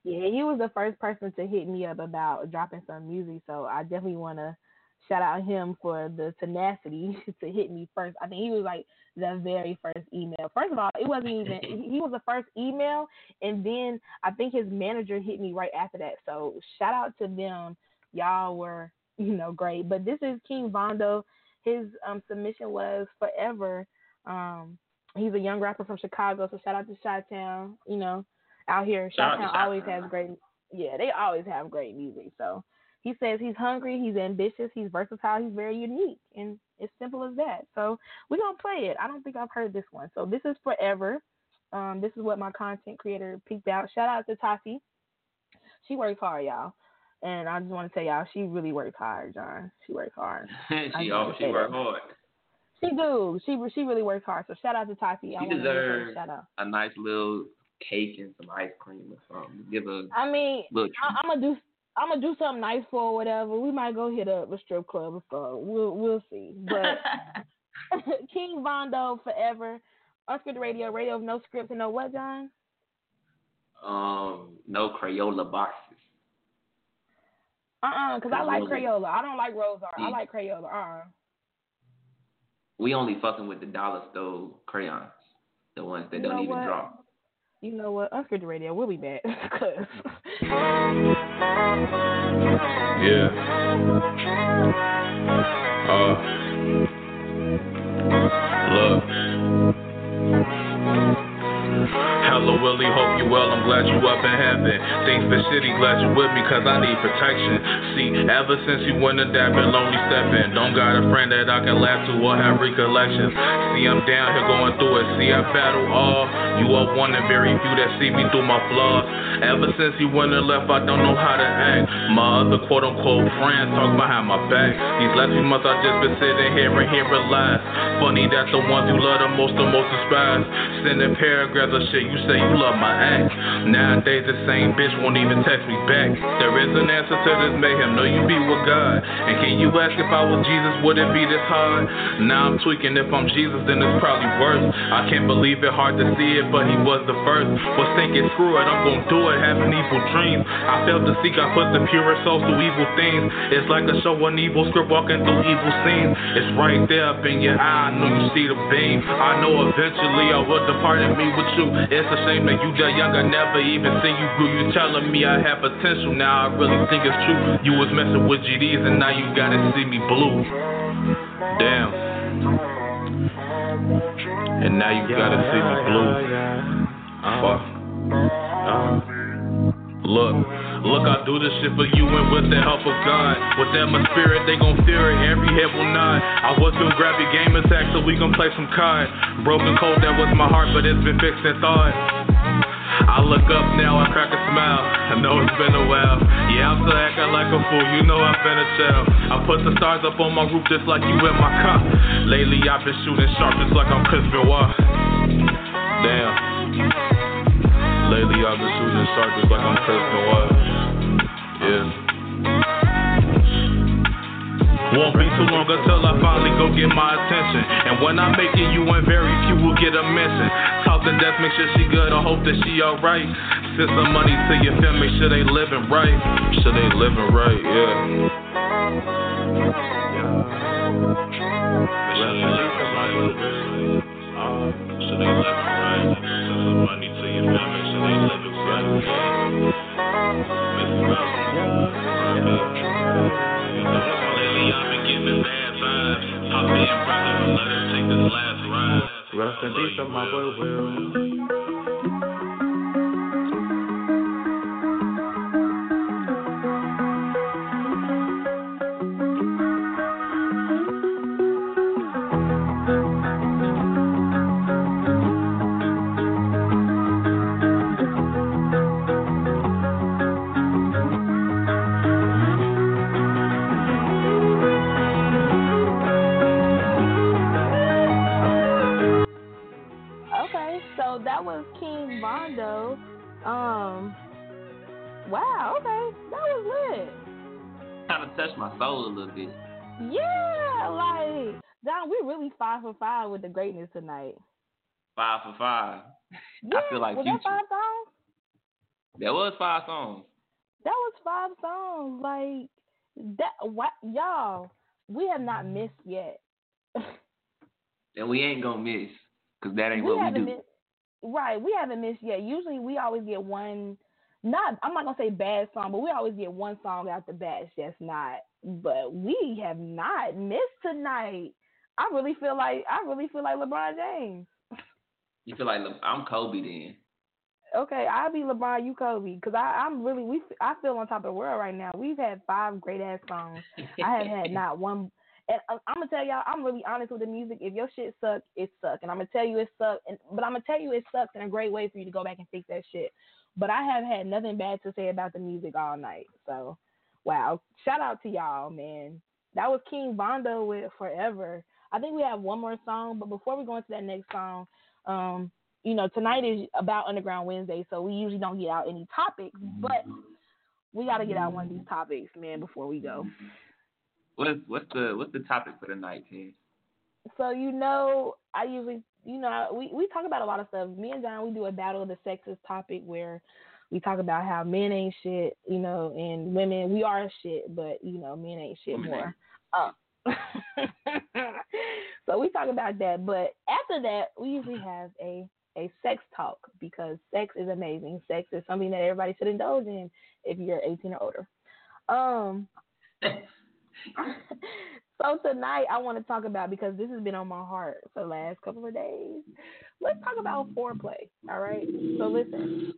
yeah, he was the first person to hit me up about dropping some music. So I definitely want to shout out him for the tenacity [laughs] to hit me first. I think he was like the very first email. First of all, it wasn't even he was the first email, and then I think his manager hit me right after that. So shout out to them. Y'all were you know great. But this is King Vondo. His um, submission was forever. Um, he's a young rapper from Chicago, so shout out to Chi Town. You know, out here, Chi Town always has great. Yeah, they always have great music. So he says he's hungry, he's ambitious, he's versatile, he's very unique, and it's simple as that. So we're gonna play it. I don't think I've heard this one. So this is forever. Um, this is what my content creator peeked out. Shout out to Tati. She works hard, y'all. And I just want to tell y'all, she really works hard, John. She works hard. [laughs] She oh, she worked hard. She do. She she really works hard. So shout out to Tati. She want to give her a deserves shout out. a nice little cake and some ice cream or something. Give her I mean, Look. I, I'm gonna do. I'm gonna do something nice for her, whatever. We might go hit up a strip club or so. We'll we'll see. But [laughs] [laughs] King Vondo forever. Unscripted radio, radio of no scripts and no what, John? um no Crayola boxes. Uh uh because I like Crayola. Crayola. I don't like Rose art. I like Crayola. Uh uh We only fucking with the dollar store crayons, the ones that You don't even what? draw. You know what? Unscripted radio. We'll be back. [laughs] 'Cause Yeah. Uh. Willie, hope you well, I'm glad you up in heaven. Things been shitty, glad you with me, cause I need protection. See, ever since you went to that, been lonely stepping. Don't got a friend that I can laugh to or have recollections. See, I'm down here going through it. See, I battle all. You are one and very few that see me through my flaws. Ever since you went and left, I don't know how to act. My other quote unquote friends talk behind my back. These last few months I just been sitting here and hearing lies. Funny that the ones you love the most, the most despise. Sending paragraphs of shit, you say you love my act. Nowadays the same bitch won't even text me back. There is an answer to this mayhem, know you be with God. And can you ask if I was Jesus, would it be this hard? Now I'm tweaking, if I'm Jesus, then it's probably worse. I can't believe it, hard to see it, but he was the first. Was thinking, screw it, I'm gonna do it, having evil dreams. I failed to seek, I put the purest souls through evil things. It's like a show, an evil script walking through evil scenes. It's right there up in your eye, I know you see the beam. I know eventually I will depart and meet with you. It's a shame that you that young, I never even seen you grew. You telling me I have potential, now I really think it's true. You was messing with GDs and now you gotta see me blue. Damn. And now you gotta see me blue. Fuck. Uh. Look, look, I do this shit for you and with the help of God. With that my spirit, they gon' fear it, every head will nod. I was gonna grab your game attack so we gon' play some card. Broken cold, that was my heart, but it's been fixed in thought. I look up now, I crack a smile. I know it's been a while. Yeah, I'm still acting like a fool. You know I've been a child. I put the stars up on my roof just like you in my car. Lately I've been shooting sharp just like I'm Chris Benoit. Damn. Lately I've been shooting sharp just like I'm Chris Benoit. Yeah. Won't be too long until I finally go get my attention. And when I make it, you and very few will get a mention. Talk to death, make sure she good. I hope that she alright. Send some money to your family, sure they living right. Sure they living right, yeah. In peace of my boy Will. A little bit. Yeah, like Don, we really five for five with the greatness tonight. Five for five. Yeah, [laughs] I feel like was Future. that five songs? There was five songs. That was five songs. Like that. What y'all? We have not mm-hmm. missed yet. And we ain't gonna miss. Cause that ain't we what we do. missed. Right, we haven't missed yet. Usually, we always get one. Not, I'm not gonna say bad song, but we always get one song out the batch that's not. But we have not missed tonight. I really feel like I really feel like LeBron James. You feel like Le- I'm Kobe then. Okay, I'll be LeBron, you Kobe, because I'm really we I feel on top of the world right now. We've had five great ass songs. I have had [laughs] not one. And I'm, I'm gonna tell y'all, I'm really honest with the music. If your shit suck, it suck, and I'm gonna tell you it suck. And but I'm gonna tell you it sucks in a great way for you to go back and fix that shit. But I have had nothing bad to say about the music all night. So, wow, shout out to y'all, man. That was King Vondo with Forever. I think we have one more song, but before we go into that next song, um, you know, tonight is about Underground Wednesday, so we usually don't get out any topics, but we got to get out one of these topics, man, before we go. What's what's the what's the topic for the night, Ken? So you know, I usually, you know, we we talk about a lot of stuff. Me and John, we do a battle of the sexes topic where we talk about how men ain't shit, you know, and women we are shit, but you know, men ain't shit more. Um, [laughs] so we talk about that, but after that, we usually have a a sex talk because sex is amazing. Sex is something that everybody should indulge in if you're 18 or older. Um. [laughs] [laughs] so tonight I want to talk about because this has been on my heart for the last couple of days. Let's talk about foreplay. All right. So listen.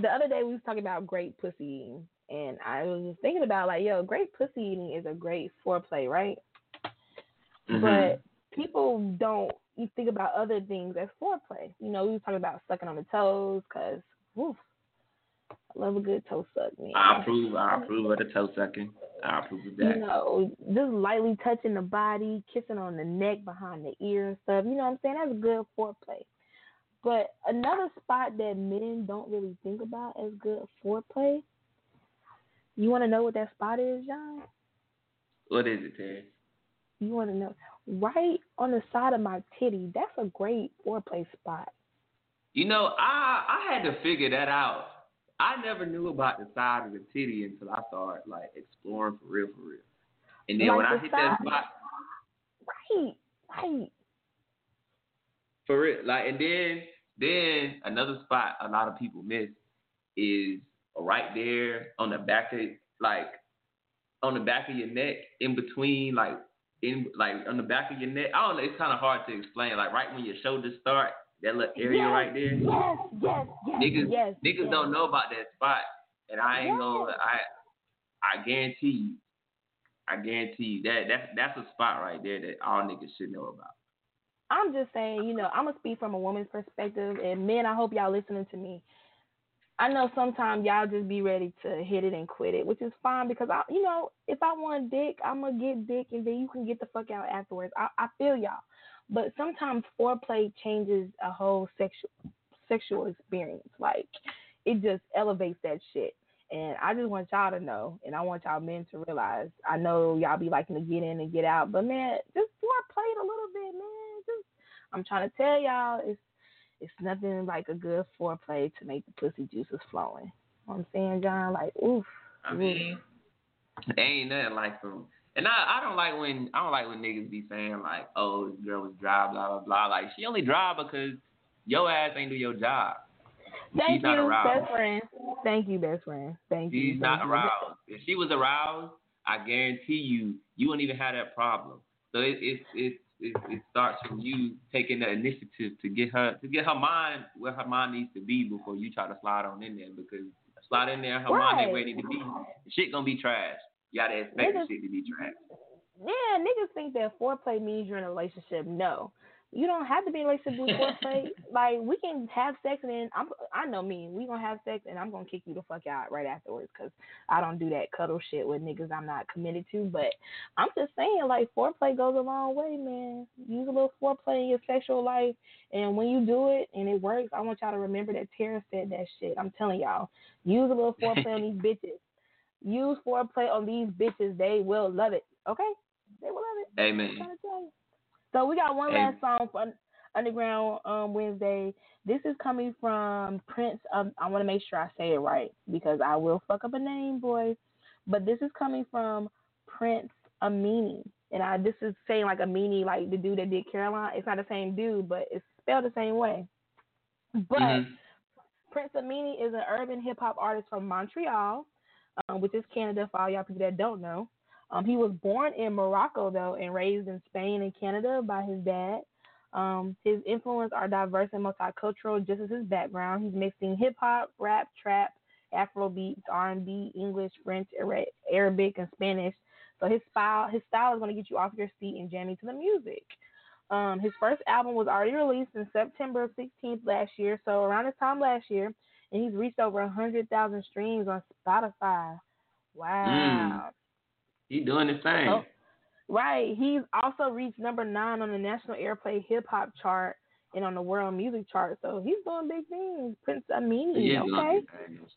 The other day we was talking about great pussy eating, and I was just thinking about like, yo, great pussy eating is a great foreplay, right? Mm-hmm. But people don't you think about other things as foreplay. You know, we was talking about sucking on the toes because, woof, I love a good toe suck, man. I approve. I approve of the toe sucking. I approve of that. You know, just lightly touching the body, kissing on the neck, behind the ear and stuff. You know what I'm saying? That's good foreplay. But another spot that men don't really think about as good foreplay. You want to know what that spot is, John? What is it, Terry? You want to know? Right on the side of my titty. That's a great foreplay spot. You know, I I had to figure that out. I never knew about the side of the titty until I started like exploring for real, for real. And then Like when I hit that spot, Right, right. for real, like, and then then another spot a lot of people miss is right there on the back of like on the back of your neck, in between like in like on the back of your neck. I don't know. It's kind of hard to explain. Like right when your shoulders start, that little area Yes, right there. Yes, yes, yes, niggas yes. niggas yes. don't know about that spot, and I ain't Yes. gonna. I I guarantee you, I guarantee you that that's that's a spot right there that all niggas should know about. I'm just saying, you know, I'm gonna speak from a woman's perspective, and men, I hope y'all listening to me. I know sometimes y'all just be ready to hit it and quit it, which is fine because I, you know, if I want dick, I'm gonna get dick, and then you can get the fuck out afterwards. I, I feel y'all, but sometimes foreplay changes a whole sexual sexual experience. Like it just elevates that shit. And I just want y'all to know, and I want y'all men to realize. I know y'all be liking to get in and get out, but man, just foreplay it a little bit, man. Just I'm trying to tell y'all, it's it's nothing like a good foreplay to make the pussy juices flowing. You know what I'm saying, John? Like, oof. I mean, ain't nothing like some. And I, I don't like when I don't like when niggas be saying like, oh, this girl was dry, blah blah blah. Like she only dry because your ass ain't do your job. Thank She's not you, aroused. best friend. Thank you, best friend. Thank you. She's not Thank you. aroused. If she was aroused, I guarantee you, you wouldn't even have that problem. So it it it it, it starts from you taking the initiative to get her to get her mind where her mind needs to be before you try to slide on in there because slide in there, her mind ain't Right. where it need to be. Shit gonna be trash. You gotta expect Niggas- shit to be trash. Yeah, niggas think that foreplay means you're in a relationship. No, you don't have to be in a relationship do [laughs] foreplay. like we can have sex and then I'm, I know me. We gonna have sex and I'm gonna kick you the fuck out right afterwards because I don't do that cuddle shit with niggas I'm not committed to. But I'm just saying, like foreplay goes a long way, man. Use a little foreplay in your sexual life, and when you do it and it works, I want y'all to remember that Tara said that shit. I'm telling y'all, use a little foreplay on these [laughs] bitches. Use foreplay on these bitches. They will love it. Okay. They will love it. Amen. I'm trying to tell you. So we got one Amen. last song for Underground um, Wednesday. This is coming from Prince. Um, I want to make sure I say it right because I will fuck up a name, boys. But this is coming from Prince Aminé, and I this is saying like Aminé, like the dude that did Caroline. It's not the same dude, but it's spelled the same way. But Mhm. Prince Aminé is an urban hip hop artist from Montreal, um, which is Canada for all y'all people that don't know. Um, he was born in Morocco though and raised in Spain and Canada by his dad. Um, his influences are diverse and multicultural, just as his background. He's mixing hip hop, rap, trap, Afro beats, R and B, English, French, Arabic, and Spanish. So his style, his style is going to get you off your seat and jamming to the music. Um, his first album was already released in September 16th last year, so around this time last year, and he's reached over a 100,000 streams on Spotify. Wow. He doing his thing. Oh, right. He's also reached number nine on the National Airplay Hip Hop chart and on the World Music chart. So he's doing big things. Prince Aminé, He is doing okay?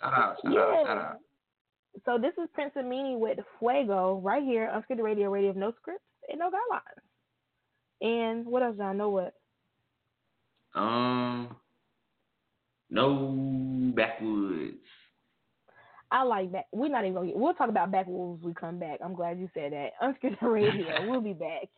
Shout out, shout yeah. out, shout out. So this is Prince Aminé with Fuego right here on Unscripted Radio, Radio of No Scripts and No Guidelines. And what else, John? Know what? Um, no backwoods. I like that. We're not even gonna get. We'll talk about backwoods when we come back. I'm glad you said that. Unscripted Radio. [laughs] we'll be back.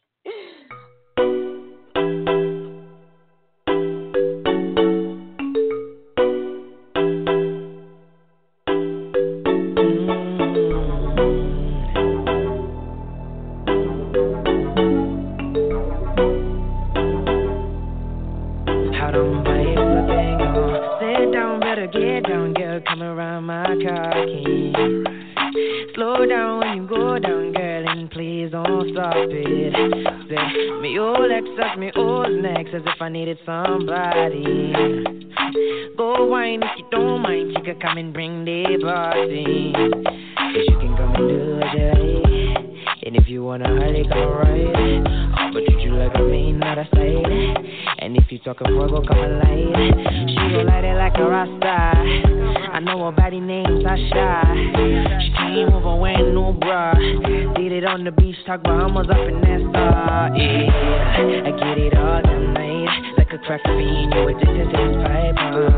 On the beach, talk Bahamas up in Nesta. Yeah, I get it all tonight. Like a crack fiend, you addicted to this pipe. Uh.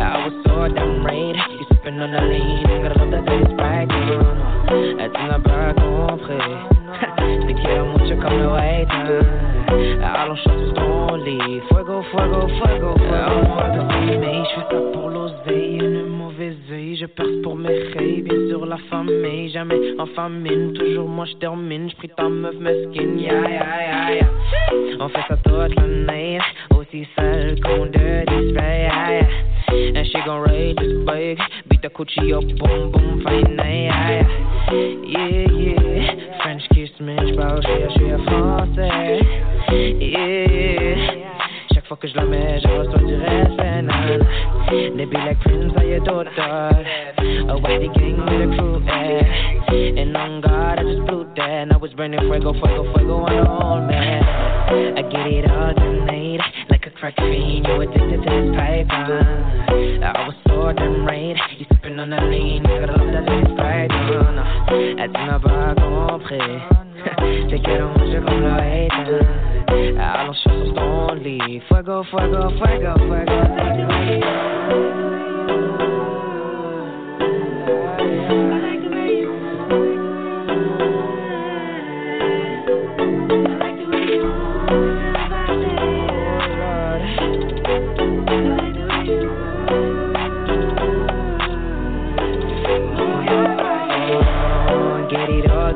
I was so damn right. You sipping on the lean, gotta love that taste right. Uh. Tu n'as pas compris. Te quiero mucho comme. Allons chanter ton lit. Fuego, fuego, fuego, fuego. Mais je Je pour mes sûr la famille. Jamais en famine, toujours moi je termine. Je prie ta meuf ya ya ya ya. On fait ça toute la nuit, aussi seul qu'on de display. ya, ya. And she gon' ride this bike, beat the coochie up, boom boom, fine, ya. Yeah yeah, French kiss me, j'parle, j'suis j'suis français. Yeah yeah. Chaque fois que je la mets, je reçois du nan. They be like Prince, are your daughter? A whitey gang with a crew, eh. And on God, I just blew that. Now it's burning fuego, fuego, fuego on whole man. I get it all tonight, like a crack fiend. You addicted to this pipe. I was so damn right. You sipping on the lean, gotta love n'as pas compris. Te quiero mucho como lo hater. Allons sur ton lit. Fuego, fuego, fuego, fuego. Get it all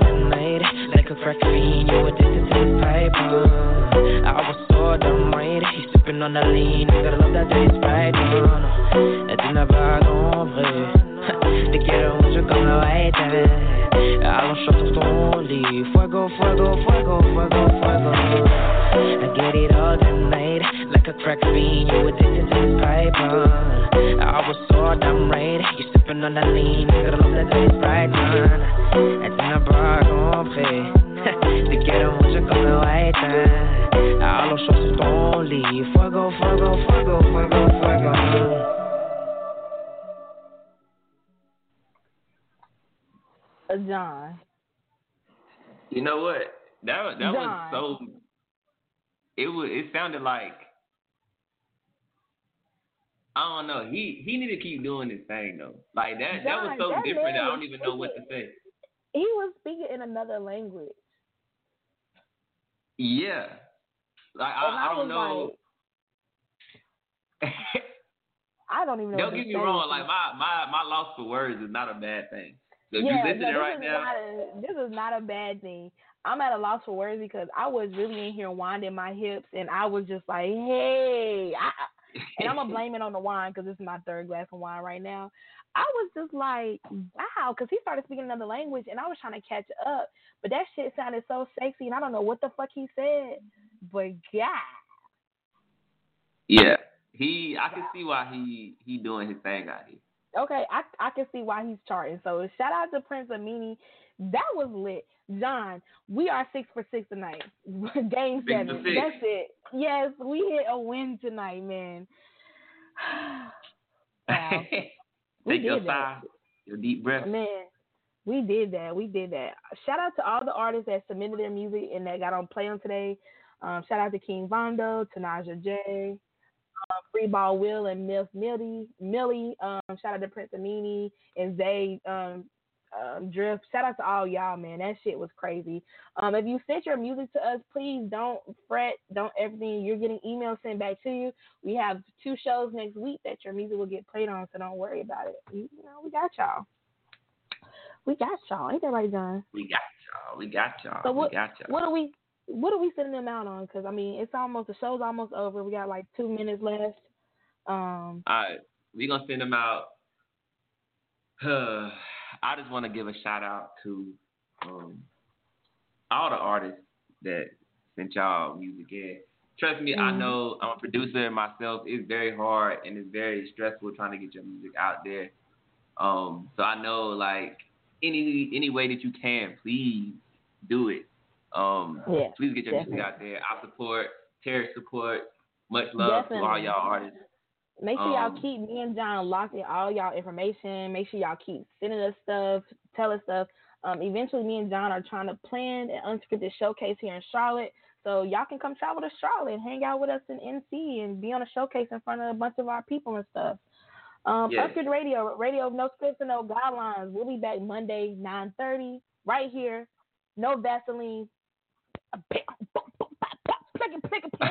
crack fiend, you addicted to this pipe. Uh. I was so dumb, right? He's sipping on the lean, gotta love that dirty sprite. Uh. no. Et tu n'as pas compris, te quiero mucho como lo hater. Allons sur ton lit, fuego, fuego, fuego, fuego, fuego. I get it all tonight, like a crack fiend, you addicted to this pipe. Uh. I was so dumb, right? You sipping on the lean, gotta love that dirty sprite. Et tu n'as pas compris, te quiero mucho como lo hater. Allons sur ton lit, fuego, fuego, fuego, fuego, fuego. John. You know what? That that John. was so. It was. It sounded like. I don't know. He he need to keep doing his thing though. Like that. that was so that different. I don't even know what to say. He was speaking in another language. Yeah. Like I, I don't know. [laughs] I don't even know. don't get me wrong. Like my my my loss for words is not a bad thing. So if yeah, you listening no, this right is now, Not a, this is not a bad thing. I'm at a loss for words because I was really in here winding my hips, and I was just like, "Hey," I, and I'm gonna [laughs] blame it on the wine because this is my third glass of wine right now. I was just like, "Wow," because he started speaking another language, and I was trying to catch up, but that shit sounded so sexy, and I don't know what the fuck he said, but God, yeah, he. I can see why he he doing his thing out here. Okay, I I can see why he's charting. So shout out to Prince Aminé. That was lit. John, we are six for six tonight. [laughs] Game Six seven. That's it. Yes, we hit a win tonight, man. [sighs] Wow. [laughs] We Take your did sigh, that. your deep breath. Man, we did that. We did that. Shout out to all the artists that submitted their music and that got on play on today. Um, shout out to King Vondo, Tanaja J, um, Free Ball Will and Mills Millie. Millie. Um, shout out to Prince Aminé and Zay um, um, Drift. Shout out to all y'all, man. That shit was crazy. Um, if you sent your music to us, please don't fret. Don't everything. You're getting emails sent back to you. We have two shows next week that your music will get played on, so don't worry about it. You, you know, we got y'all. We got y'all. Ain't that right, John? We got y'all. We got y'all. So what? we got y'all. What are we? What are we sending them out on? Because I mean, it's almost the show's almost over. We got like two minutes left. Um, All right, we gonna send them out. [sighs] I just want to give a shout out to um, all the artists that sent y'all music in. Trust me, I Mhm. know I'm a producer myself. It's very hard and it's very stressful trying to get your music out there. Um, so I know like any any way that you can, please do it. Um, Yeah, please get your definitely. music out there. I support, Terry support. Much love to all y'all artists. Make sure y'all Um, keep me and John locked in all y'all information. Make sure y'all keep sending us stuff, tell us stuff. Um, eventually, me and John are trying to plan an unscripted showcase here in Charlotte. So y'all can come travel to Charlotte and hang out with us in NC and be on a showcase in front of a bunch of our people and stuff. Um. Upgrade Radio, Radio No Scripts and No Guidelines. We'll be back Monday, 9.30, right here. No Vaseline. Plick, plick, plick,